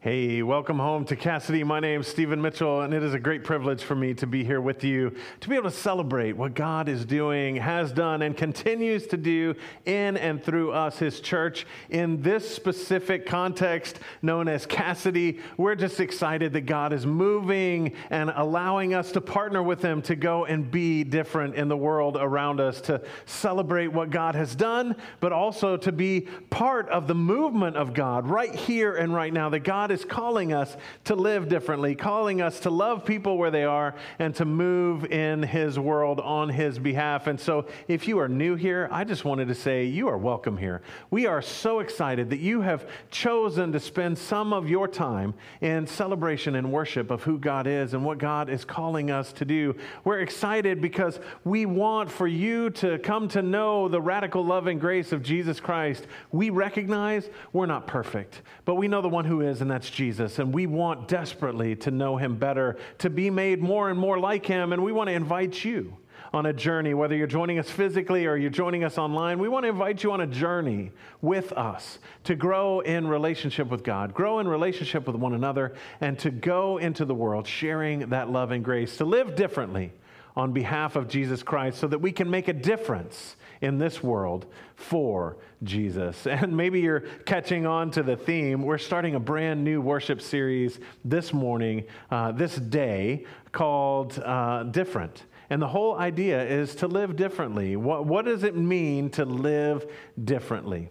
Hey, welcome home to Cassidy. My name is Stephen Mitchell, and it is a great privilege for me to be here with you to be able to celebrate what God is doing, has done, and continues to do in and through us, His church. In this specific context known as Cassidy, we're just excited that God is moving and allowing us to partner with Him to go and be different in the world around us, to celebrate what God has done, but also to be part of the movement of God right here and right now. That God God is calling us to live differently, calling us to love people where they are and to move in His world on His behalf. And so, if you are new here, I just wanted to say you are welcome here. We are so excited that you have chosen to spend some of your time in celebration and worship of who God is and what God is calling us to do. We're excited because we want for you to come to know the radical love and grace of Jesus Christ. We recognize we're not perfect, but we know the one who is, and that's that's Jesus. And we want desperately to know him better, to be made more and more like him. And we want to invite you on a journey, whether you're joining us physically or you're joining us online, we want to invite you on a journey with us to grow in relationship with God, grow in relationship with one another, and to go into the world sharing that love and grace, to live differently on behalf of Jesus Christ so that we can make a difference in this world for Jesus. And maybe you're catching on to the theme. We're starting a brand new worship series this morning, uh, this day, called uh, Different. And the whole idea is to live differently. What, what does it mean to live differently?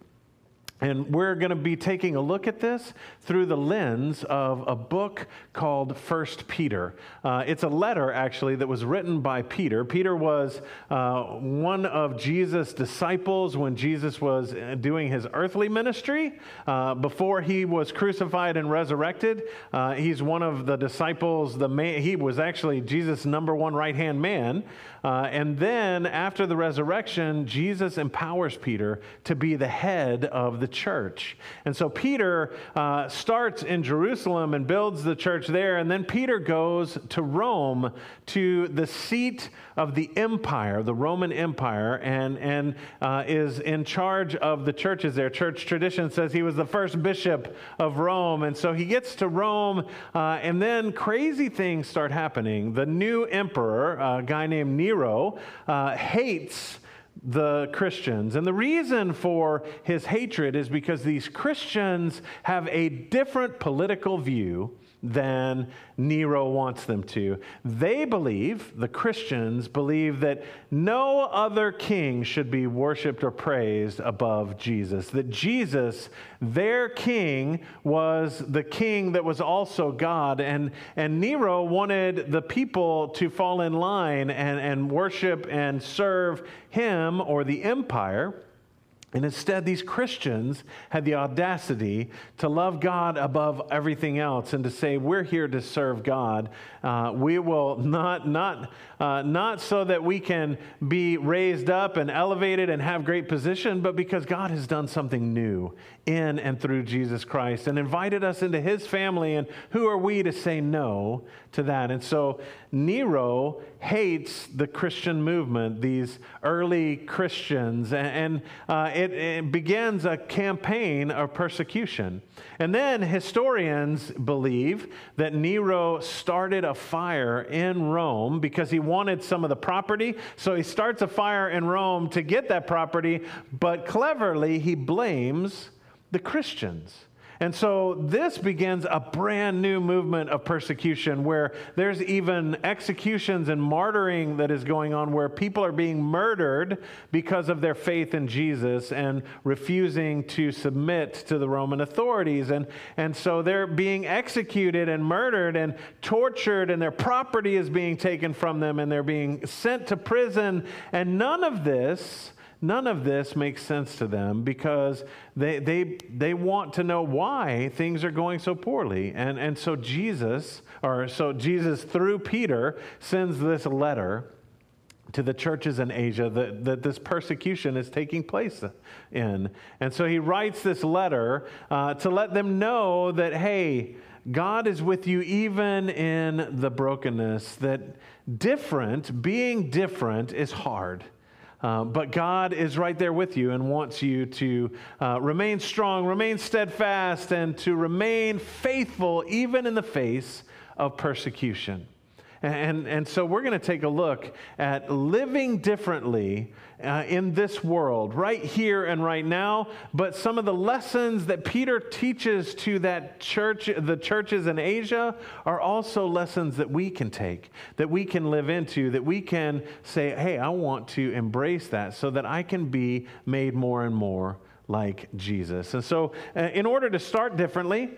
And we're going to be taking a look at this through the lens of a book called First Peter. Uh, it's a letter, actually, that was written by Peter. Peter was uh, one of Jesus' disciples when Jesus was uh, doing his earthly ministry. Uh, before he was crucified and resurrected, uh, he's one of the disciples. The man, he was actually Jesus' number one right hand man. Uh, and then after the resurrection, Jesus empowers Peter to be the head of the the church. And so Peter uh, starts in Jerusalem and builds the church there. And then Peter goes to Rome to the seat of the empire, the Roman Empire, and, and uh, is in charge of the churches there. Church tradition says he was the first bishop of Rome. And so he gets to Rome, uh, and then crazy things start happening. The new emperor, a guy named Nero, uh, hates the Christians. And the reason for his hatred is because these Christians have a different political view than Nero wants them to. They believe, the Christians believe, that no other king should be worshiped or praised above Jesus. That Jesus, their king, was the king that was also God. And, and Nero wanted the people to fall in line and, and worship and serve him or the empire. And instead, these Christians had the audacity to love God above everything else and to say, We're here to serve God. Uh, we will not, not, uh, not so that we can be raised up and elevated and have great position, but because God has done something new in and through Jesus Christ and invited us into his family. And who are we to say no to that? And so Nero hates the Christian movement, these early Christians, and, uh, it, it begins a campaign of persecution. And then historians believe that Nero started a fire in Rome because he wanted some of the property. So he starts a fire in Rome to get that property, but cleverly he blames the Christians. And so this begins a brand new movement of persecution where there's even executions and martyring that is going on where people are being murdered because of their faith in Jesus and refusing to submit to the Roman authorities. And, and so they're being executed and murdered and tortured, and their property is being taken from them, and they're being sent to prison. And none of this None of this makes sense to them because they, they, they want to know why things are going so poorly. And, and so Jesus, or so Jesus through Peter, sends this letter to the churches in Asia that, that this persecution is taking place in. And so he writes this letter uh, to let them know that, hey, God is with you even in the brokenness, that different, being different, is hard. Uh, but God is right there with you and wants you to uh, remain strong, remain steadfast, and to remain faithful even in the face of persecution. And, and so we're going to take a look at living differently uh, in this world, right here and right now. But some of the lessons that Peter teaches to that church, the churches in Asia, are also lessons that we can take, that we can live into, that we can say, hey, I want to embrace that so that I can be made more and more like Jesus. And so, uh, in order to start differently,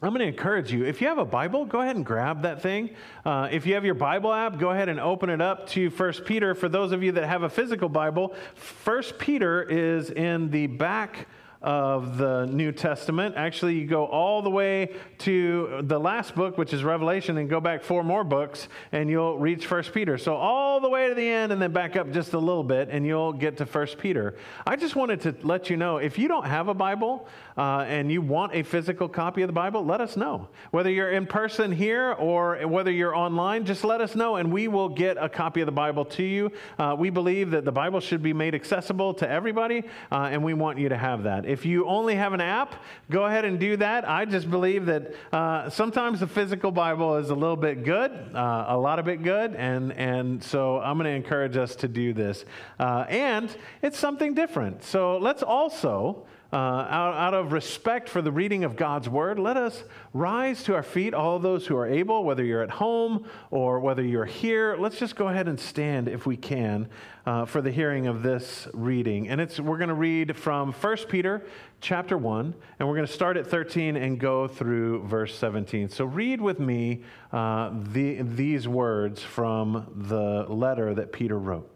I'm going to encourage you. If you have a Bible, go ahead and grab that thing. Uh, if you have your Bible app, go ahead and open it up to First Peter. For those of you that have a physical Bible, First Peter is in the back of the New Testament. Actually, you go all the way to the last book, which is Revelation, and go back four more books, and you'll reach First Peter. So all the way to the end, and then back up just a little bit, and you'll get to First Peter. I just wanted to let you know if you don't have a Bible uh, and you want a physical copy of the Bible, let us know. Whether you're in person here or whether you're online, just let us know, and we will get a copy of the Bible to you. Uh, we believe that the Bible should be made accessible to everybody, uh, and we want you to have that. If you only have an app, go ahead and do that. I just believe that uh, sometimes the physical Bible is a little bit good, uh, a lot of it good, and, and so I'm going to encourage us to do this. Uh, and it's something different. So let's also uh, out, out, of respect for the reading of God's word, let us rise to our feet, all those who are able, whether you're at home or whether you're here. Let's just go ahead and stand if we can uh, for the hearing of this reading. And it's, we're going to read from 1 Peter chapter 1, and we're going to start at 13 and go through verse 17. So read with me uh, the, these words from the letter that Peter wrote.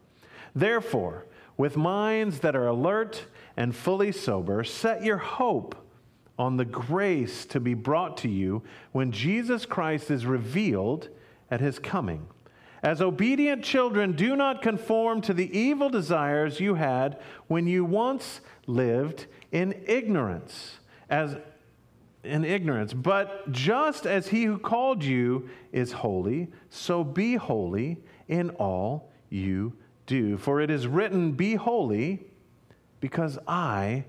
Therefore, with minds that are alert, and fully sober, set your hope on the grace to be brought to you when Jesus Christ is revealed at his coming. As obedient children, do not conform to the evil desires you had when you once lived in ignorance. As in ignorance, but just as he who called you is holy, so be holy in all you do. For it is written, Be holy because I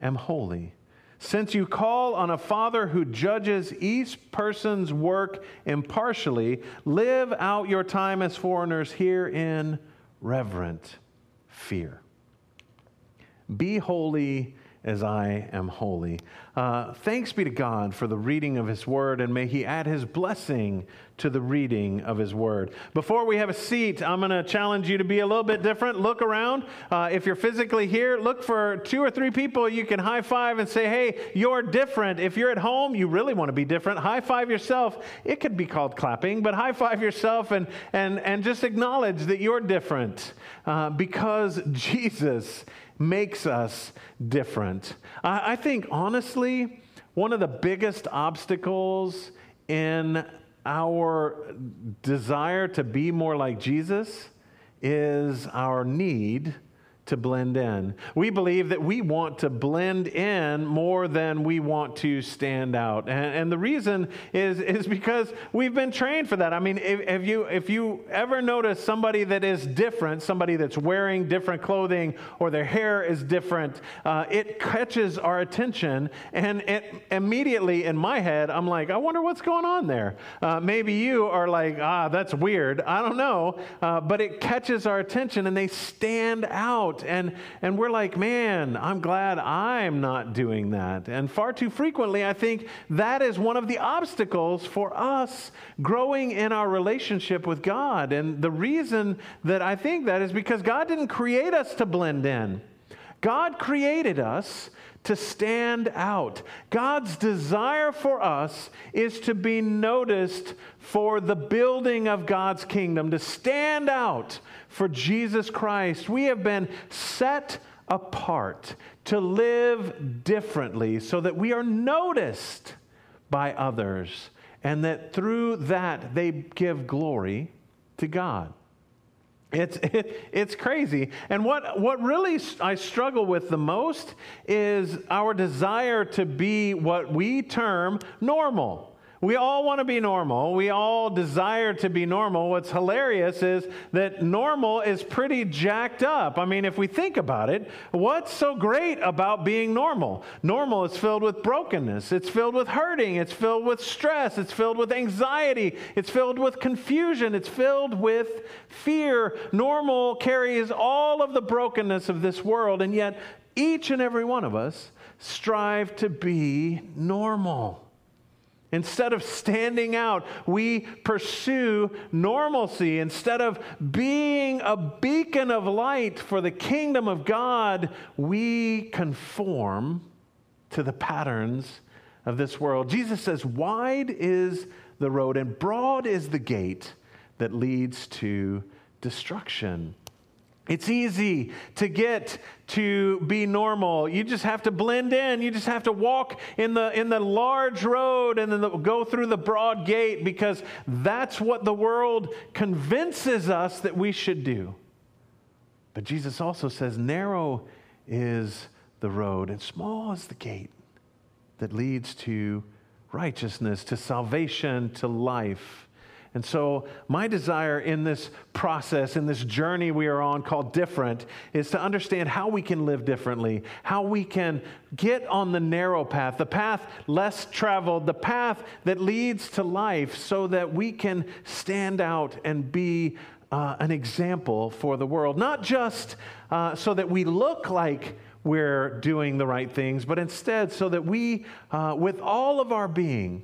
am holy. Since you call on a Father who judges each person's work impartially, live out your time as foreigners here in reverent fear. Be holy as I am holy. Uh, thanks be to God for the reading of His Word, and may He add His blessing to the reading of His Word. Before we have a seat, I'm going to challenge you to be a little bit different. Look around. Uh, if you're physically here, look for two or three people you can high five and say, hey, you're different. If you're at home, you really want to be different. High five yourself. It could be called clapping, but high five yourself and, and, and just acknowledge that you're different uh, because Jesus makes us different. I, I think, honestly, one of the biggest obstacles in our desire to be more like Jesus is our need to blend in. We believe that we want to blend in more than we want to stand out. And, and the reason is, is because we've been trained for that. I mean, if, if, you, if you ever notice somebody that is different, somebody that's wearing different clothing or their hair is different, uh, it catches our attention. And it, immediately in my head, I'm like, I wonder what's going on there. Uh, maybe you are like, ah, that's weird. I don't know. Uh, but it catches our attention and they stand out And, and we're like, man, I'm glad I'm not doing that. And far too frequently, I think that is one of the obstacles for us growing in our relationship with God. And the reason that I think that is because God didn't create us to blend in. God created us to stand out. God's desire for us is to be noticed for the building of God's kingdom, to stand out for Jesus Christ. We have been set apart to live differently so that we are noticed by others and that through that they give glory to God. It's, it, it's crazy. And what, what really I struggle with the most is our desire to be what we term normal. We all want to be normal. We all desire to be normal. What's hilarious is that normal is pretty jacked up. I mean, if we think about it, what's so great about being normal? Normal is filled with brokenness, it's filled with hurting, it's filled with stress, it's filled with anxiety, it's filled with confusion, it's filled with fear. Normal carries all of the brokenness of this world, and yet each and every one of us strive to be normal. Instead of standing out, we pursue normalcy. Instead of being a beacon of light for the kingdom of God, we conform to the patterns of this world. Jesus says, Wide is the road and broad is the gate that leads to destruction. It's easy to get to be normal. You just have to blend in. You just have to walk in the, in the large road and then the, go through the broad gate because that's what the world convinces us that we should do. But Jesus also says, narrow is the road and small is the gate that leads to righteousness, to salvation, to life. And so, my desire in this process, in this journey we are on called different, is to understand how we can live differently, how we can get on the narrow path, the path less traveled, the path that leads to life, so that we can stand out and be uh, an example for the world. Not just uh, so that we look like we're doing the right things, but instead so that we, uh, with all of our being,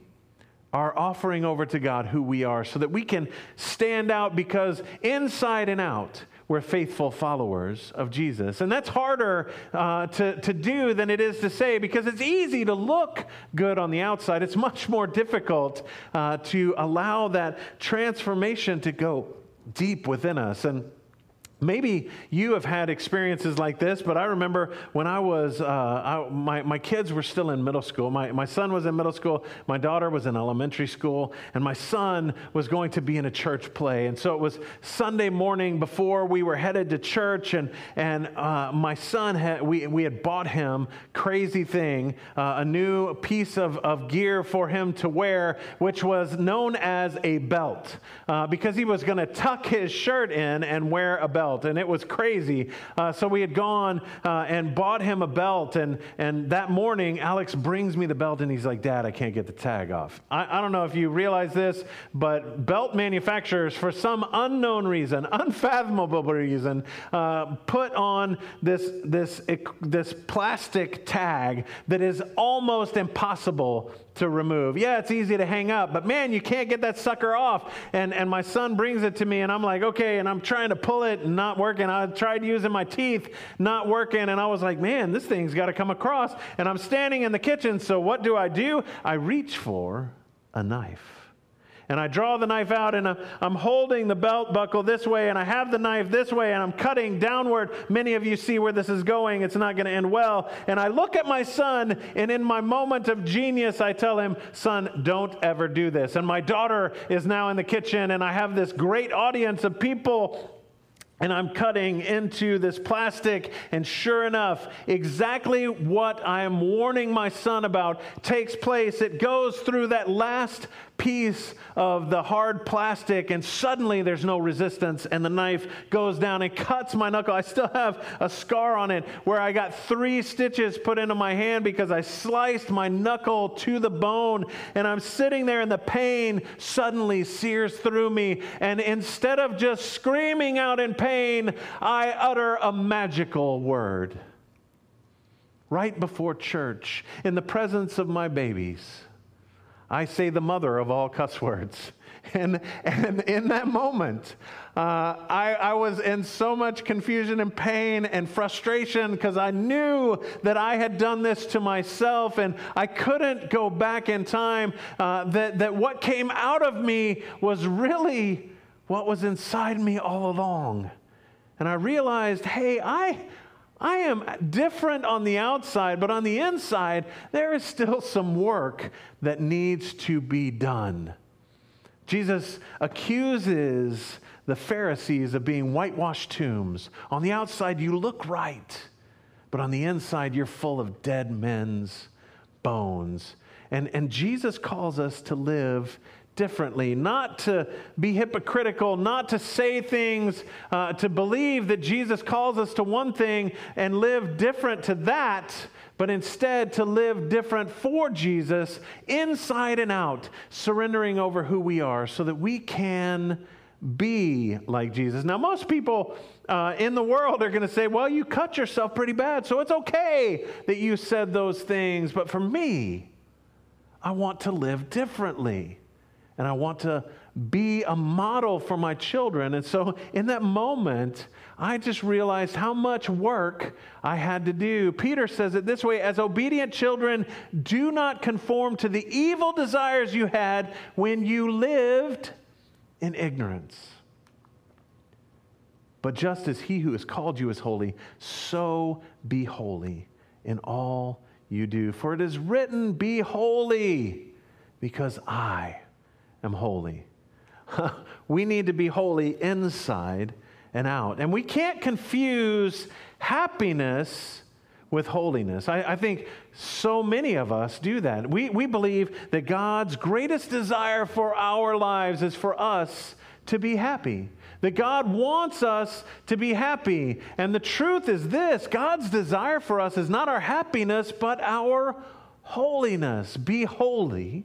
are offering over to God who we are so that we can stand out because inside and out, we're faithful followers of Jesus. And that's harder uh, to, to do than it is to say because it's easy to look good on the outside. It's much more difficult uh, to allow that transformation to go deep within us. And Maybe you have had experiences like this, but I remember when I was, uh, I, my, my kids were still in middle school. My, my son was in middle school, my daughter was in elementary school, and my son was going to be in a church play. And so it was Sunday morning before we were headed to church, and, and uh, my son, had, we, we had bought him crazy thing, uh, a new piece of, of gear for him to wear, which was known as a belt, uh, because he was going to tuck his shirt in and wear a belt belt, and it was crazy. Uh, so we had gone uh, and bought him a belt, and, and that morning, Alex brings me the belt, and he's like, Dad, I can't get the tag off. I, I don't know if you realize this, but belt manufacturers, for some unknown reason, unfathomable reason, uh, put on this, this, this plastic tag that is almost impossible to remove. Yeah, it's easy to hang up, but man, you can't get that sucker off. And, and my son brings it to me, and I'm like, okay, and I'm trying to pull it and not working. I tried using my teeth, not working, and I was like, man, this thing's got to come across. And I'm standing in the kitchen, so what do I do? I reach for a knife. And I draw the knife out and uh, I'm holding the belt buckle this way and I have the knife this way and I'm cutting downward. Many of you see where this is going. It's not going to end well. And I look at my son and in my moment of genius, I tell him, son, don't ever do this. And my daughter is now in the kitchen and I have this great audience of people and I'm cutting into this plastic, and sure enough, exactly what I am warning my son about takes place. It goes through that last piece of the hard plastic, and suddenly there's no resistance, and the knife goes down and cuts my knuckle. I still have a scar on it where I got three stitches put into my hand because I sliced my knuckle to the bone, and I'm sitting there, and the pain suddenly sears through me. And instead of just screaming out in pain, I utter a magical word right before church in the presence of my babies. I say the mother of all cuss words. And, and in that moment, uh, I, I was in so much confusion and pain and frustration because I knew that I had done this to myself and I couldn't go back in time. Uh, that, that what came out of me was really what was inside me all along. And I realized, hey, I, I am different on the outside, but on the inside, there is still some work that needs to be done. Jesus accuses the Pharisees of being whitewashed tombs. On the outside, you look right, but on the inside, you're full of dead men's bones. And, and Jesus calls us to live differently, not to be hypocritical, not to say things, uh, to believe that Jesus calls us to one thing and live different to that, but instead to live different for Jesus inside and out, surrendering over who we are so that we can be like Jesus. Now, most people uh, in the world are going to say, well, you cut yourself pretty bad, so it's okay that you said those things. But for me, I want to live differently and I want to be a model for my children. And so in that moment, I just realized how much work I had to do. Peter says it this way As obedient children, do not conform to the evil desires you had when you lived in ignorance. But just as he who has called you is holy, so be holy in all you do. For it is written, Be holy, because I am holy. we need to be holy inside and out. And we can't confuse happiness with holiness. I, I, think so many of us do that. We, we believe that God's greatest desire for our lives is for us to be happy. That God wants us to be happy. And the truth is this God's desire for us is not our happiness, but our holiness. Be holy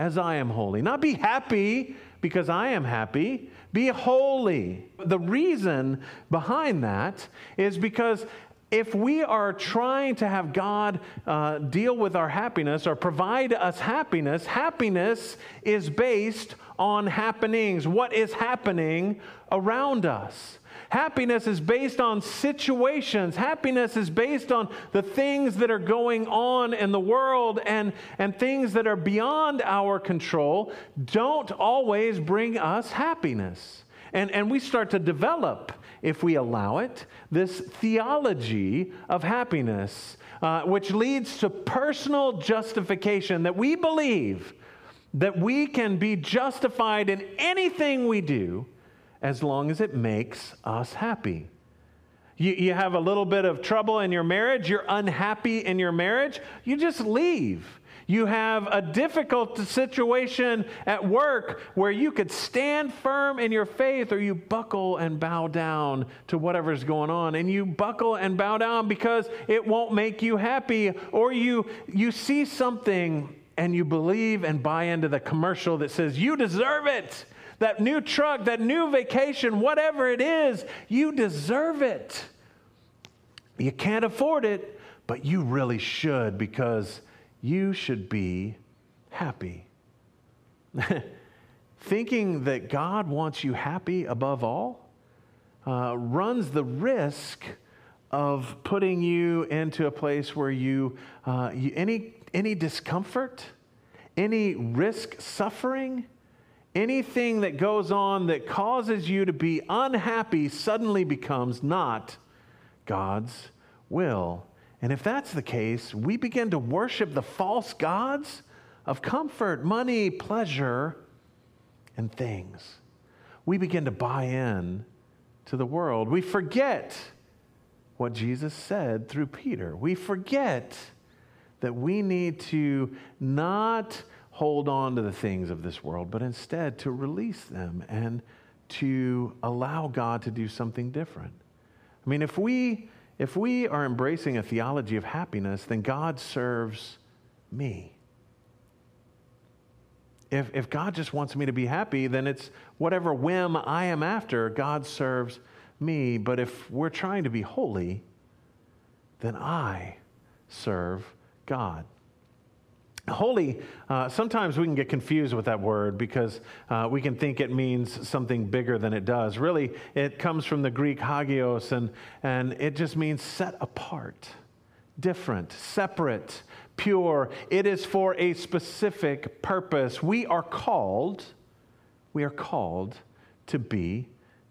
as I am holy. Not be happy because I am happy. Be holy. The reason behind that is because if we are trying to have God uh, deal with our happiness or provide us happiness, happiness is based on happenings. What is happening around us? Happiness is based on situations. Happiness is based on the things that are going on in the world and, and things that are beyond our control don't always bring us happiness. And, and we start to develop, if we allow it, this theology of happiness, uh, which leads to personal justification that we believe that we can be justified in anything we do as long as it makes us happy. You, you have a little bit of trouble in your marriage, you're unhappy in your marriage, you just leave. You have a difficult situation at work where you could stand firm in your faith or you buckle and bow down to whatever's going on. And you buckle and bow down because it won't make you happy. Or you, you see something and you believe and buy into the commercial that says, You deserve it that new truck, that new vacation, whatever it is, you deserve it. You can't afford it, but you really should because you should be happy. Thinking that God wants you happy above all uh, runs the risk of putting you into a place where you, uh, you any, any discomfort, any risk suffering, anything that goes on that causes you to be unhappy suddenly becomes not God's will. And if that's the case, we begin to worship the false gods of comfort, money, pleasure, and things. We begin to buy in to the world. We forget what Jesus said through Peter. We forget that we need to not hold on to the things of this world, but instead to release them and to allow God to do something different. I mean, if we if we are embracing a theology of happiness, then God serves me. If, if God just wants me to be happy, then it's whatever whim I am after, God serves me. But if we're trying to be holy, then I serve God. Holy, uh, sometimes we can get confused with that word because uh, we can think it means something bigger than it does. Really, it comes from the Greek hagios, and, and it just means set apart, different, separate, pure. It is for a specific purpose. We are called, we are called to be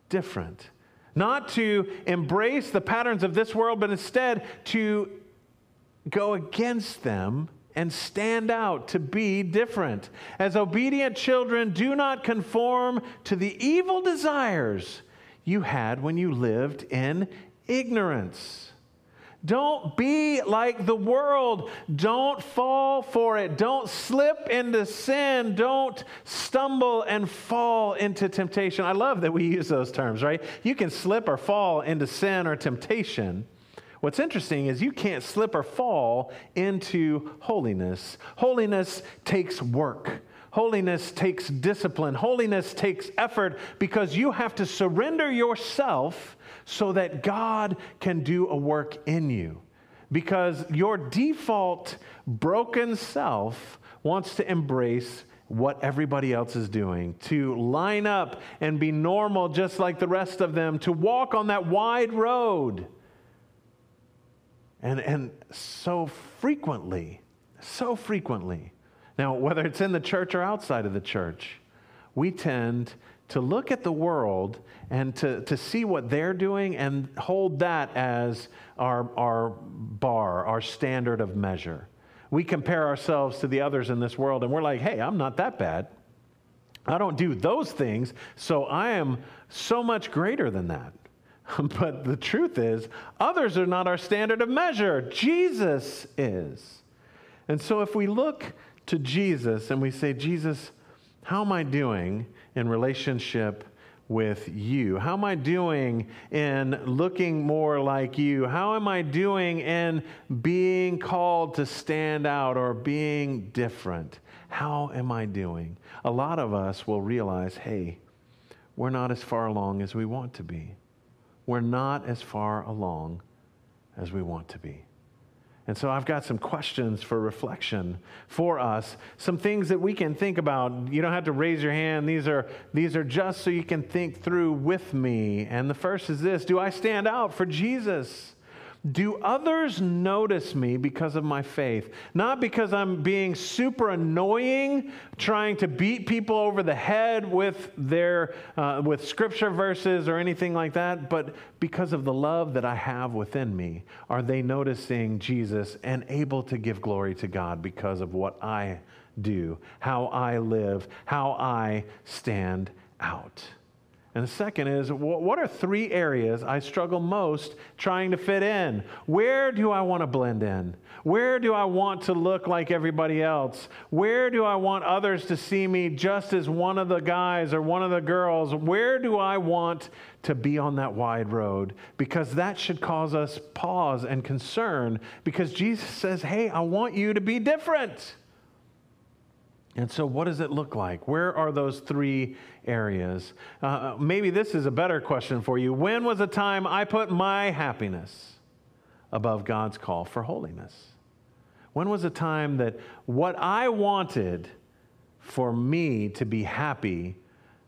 different. Not to embrace the patterns of this world, but instead to go against them and stand out to be different. As obedient children, do not conform to the evil desires you had when you lived in ignorance. Don't be like the world. Don't fall for it. Don't slip into sin. Don't stumble and fall into temptation. I love that we use those terms, right? You can slip or fall into sin or temptation. What's interesting is you can't slip or fall into holiness. Holiness takes work. Holiness takes discipline. Holiness takes effort because you have to surrender yourself so that God can do a work in you. Because your default broken self wants to embrace what everybody else is doing, to line up and be normal just like the rest of them, to walk on that wide road. And, and so frequently, so frequently, now, whether it's in the church or outside of the church, we tend to look at the world and to, to see what they're doing and hold that as our, our bar, our standard of measure. We compare ourselves to the others in this world and we're like, hey, I'm not that bad. I don't do those things, so I am so much greater than that. but the truth is, others are not our standard of measure. Jesus is. And so if we look to Jesus and we say, Jesus, how am I doing in relationship with you? How am I doing in looking more like you? How am I doing in being called to stand out or being different? How am I doing? A lot of us will realize, hey, we're not as far along as we want to be. We're not as far along as we want to be. And so I've got some questions for reflection for us, some things that we can think about. You don't have to raise your hand. These are, these are just so you can think through with me. And the first is this Do I stand out for Jesus? Do others notice me because of my faith? Not because I'm being super annoying, trying to beat people over the head with their uh, with scripture verses or anything like that, but because of the love that I have within me. Are they noticing Jesus and able to give glory to God because of what I do, how I live, how I stand out? And the second is what are three areas I struggle most trying to fit in? Where do I want to blend in? Where do I want to look like everybody else? Where do I want others to see me just as one of the guys or one of the girls? Where do I want to be on that wide road? Because that should cause us pause and concern because Jesus says, hey, I want you to be different. And so, what does it look like? Where are those three areas? Uh, maybe this is a better question for you. When was a time I put my happiness above God's call for holiness? When was a time that what I wanted for me to be happy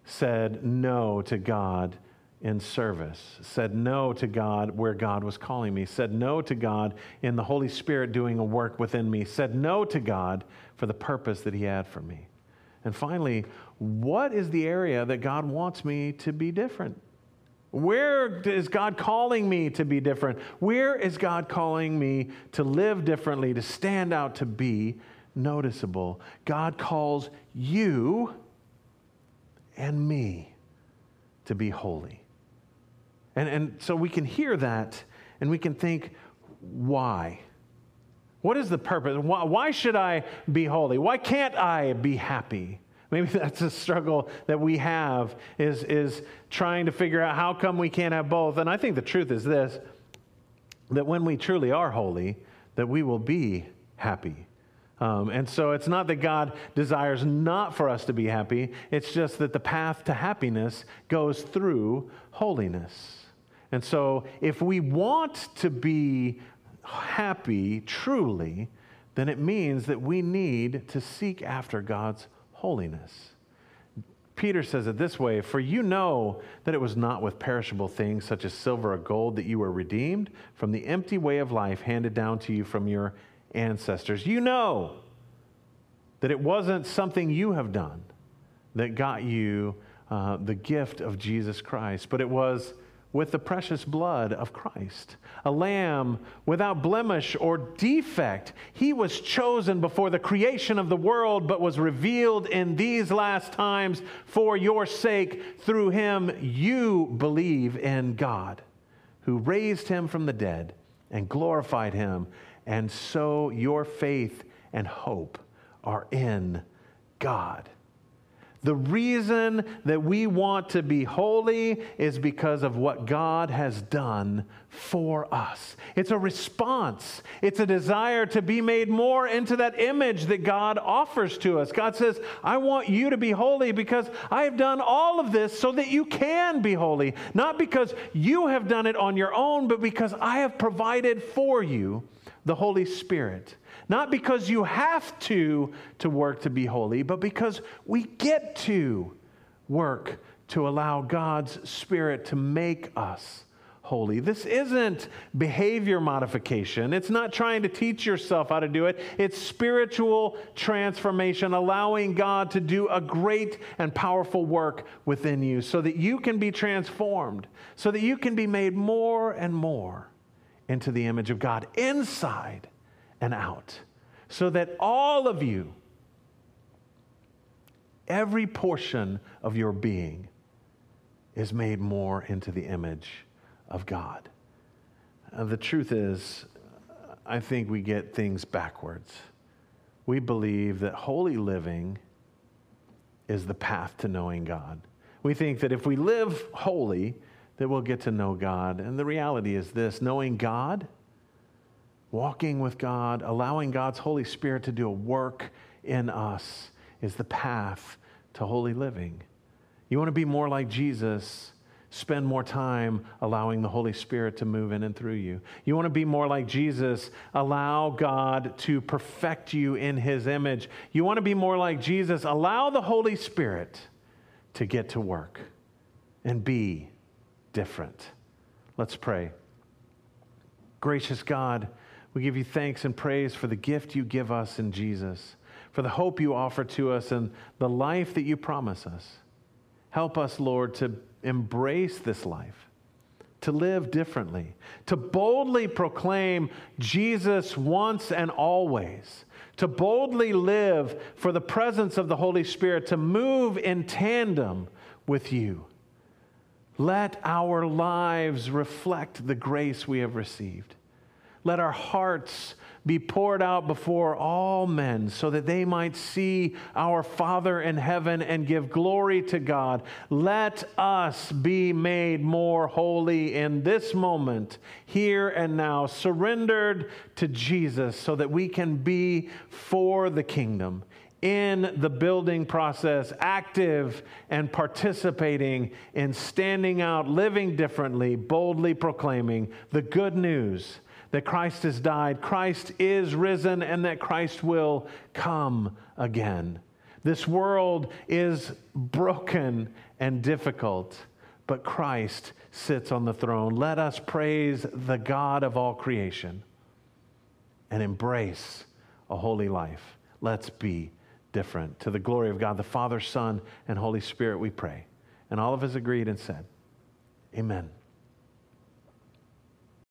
said no to God in service, said no to God where God was calling me, said no to God in the Holy Spirit doing a work within me, said no to God for the purpose that He had for me. And finally, what is the area that God wants me to be different? Where is God calling me to be different? Where is God calling me to live differently, to stand out, to be noticeable? God calls you and me to be holy. And, and so we can hear that and we can think, why? What is the purpose? Why, why should I be holy? Why can't I be happy? Maybe that's a struggle that we have is, is trying to figure out how come we can't have both. And I think the truth is this that when we truly are holy, that we will be happy. Um, and so it's not that God desires not for us to be happy, it's just that the path to happiness goes through holiness. And so if we want to be happy truly, then it means that we need to seek after God's holiness. Peter says it this way For you know that it was not with perishable things such as silver or gold that you were redeemed from the empty way of life handed down to you from your ancestors. You know that it wasn't something you have done that got you uh, the gift of Jesus Christ, but it was with the precious blood of Christ, a lamb without blemish or defect. He was chosen before the creation of the world, but was revealed in these last times for your sake. Through him, you believe in God, who raised him from the dead and glorified him. And so your faith and hope are in God. The reason that we want to be holy is because of what God has done for us. It's a response, it's a desire to be made more into that image that God offers to us. God says, I want you to be holy because I have done all of this so that you can be holy. Not because you have done it on your own, but because I have provided for you the Holy Spirit. Not because you have to to work to be holy, but because we get to work to allow God's Spirit to make us holy. This isn't behavior modification. It's not trying to teach yourself how to do it. It's spiritual transformation, allowing God to do a great and powerful work within you so that you can be transformed, so that you can be made more and more into the image of God inside and out, so that all of you, every portion of your being, is made more into the image of God. Uh, the truth is, I think we get things backwards. We believe that holy living is the path to knowing God. We think that if we live holy, that we'll get to know God. And the reality is this knowing God, walking with God, allowing God's Holy Spirit to do a work in us is the path to holy living. You want to be more like Jesus? Spend more time allowing the Holy Spirit to move in and through you. You want to be more like Jesus? Allow God to perfect you in His image. You want to be more like Jesus? Allow the Holy Spirit to get to work and be different. Let's pray. Gracious God, we give you thanks and praise for the gift you give us in Jesus, for the hope you offer to us, and the life that you promise us. Help us, Lord, to embrace this life, to live differently, to boldly proclaim Jesus once and always, to boldly live for the presence of the Holy Spirit, to move in tandem with you. Let our lives reflect the grace we have received. Let our hearts be poured out before all men so that they might see our Father in heaven and give glory to God. Let us be made more holy in this moment, here and now, surrendered to Jesus so that we can be for the kingdom in the building process, active and participating in standing out, living differently, boldly proclaiming the good news that Christ has died, Christ is risen, and that Christ will come again. This world is broken and difficult, but Christ sits on the throne. Let us praise the God of all creation and embrace a holy life. Let's be different. To the glory of God, the Father, Son, and Holy Spirit, we pray. And all of us agreed and said, Amen.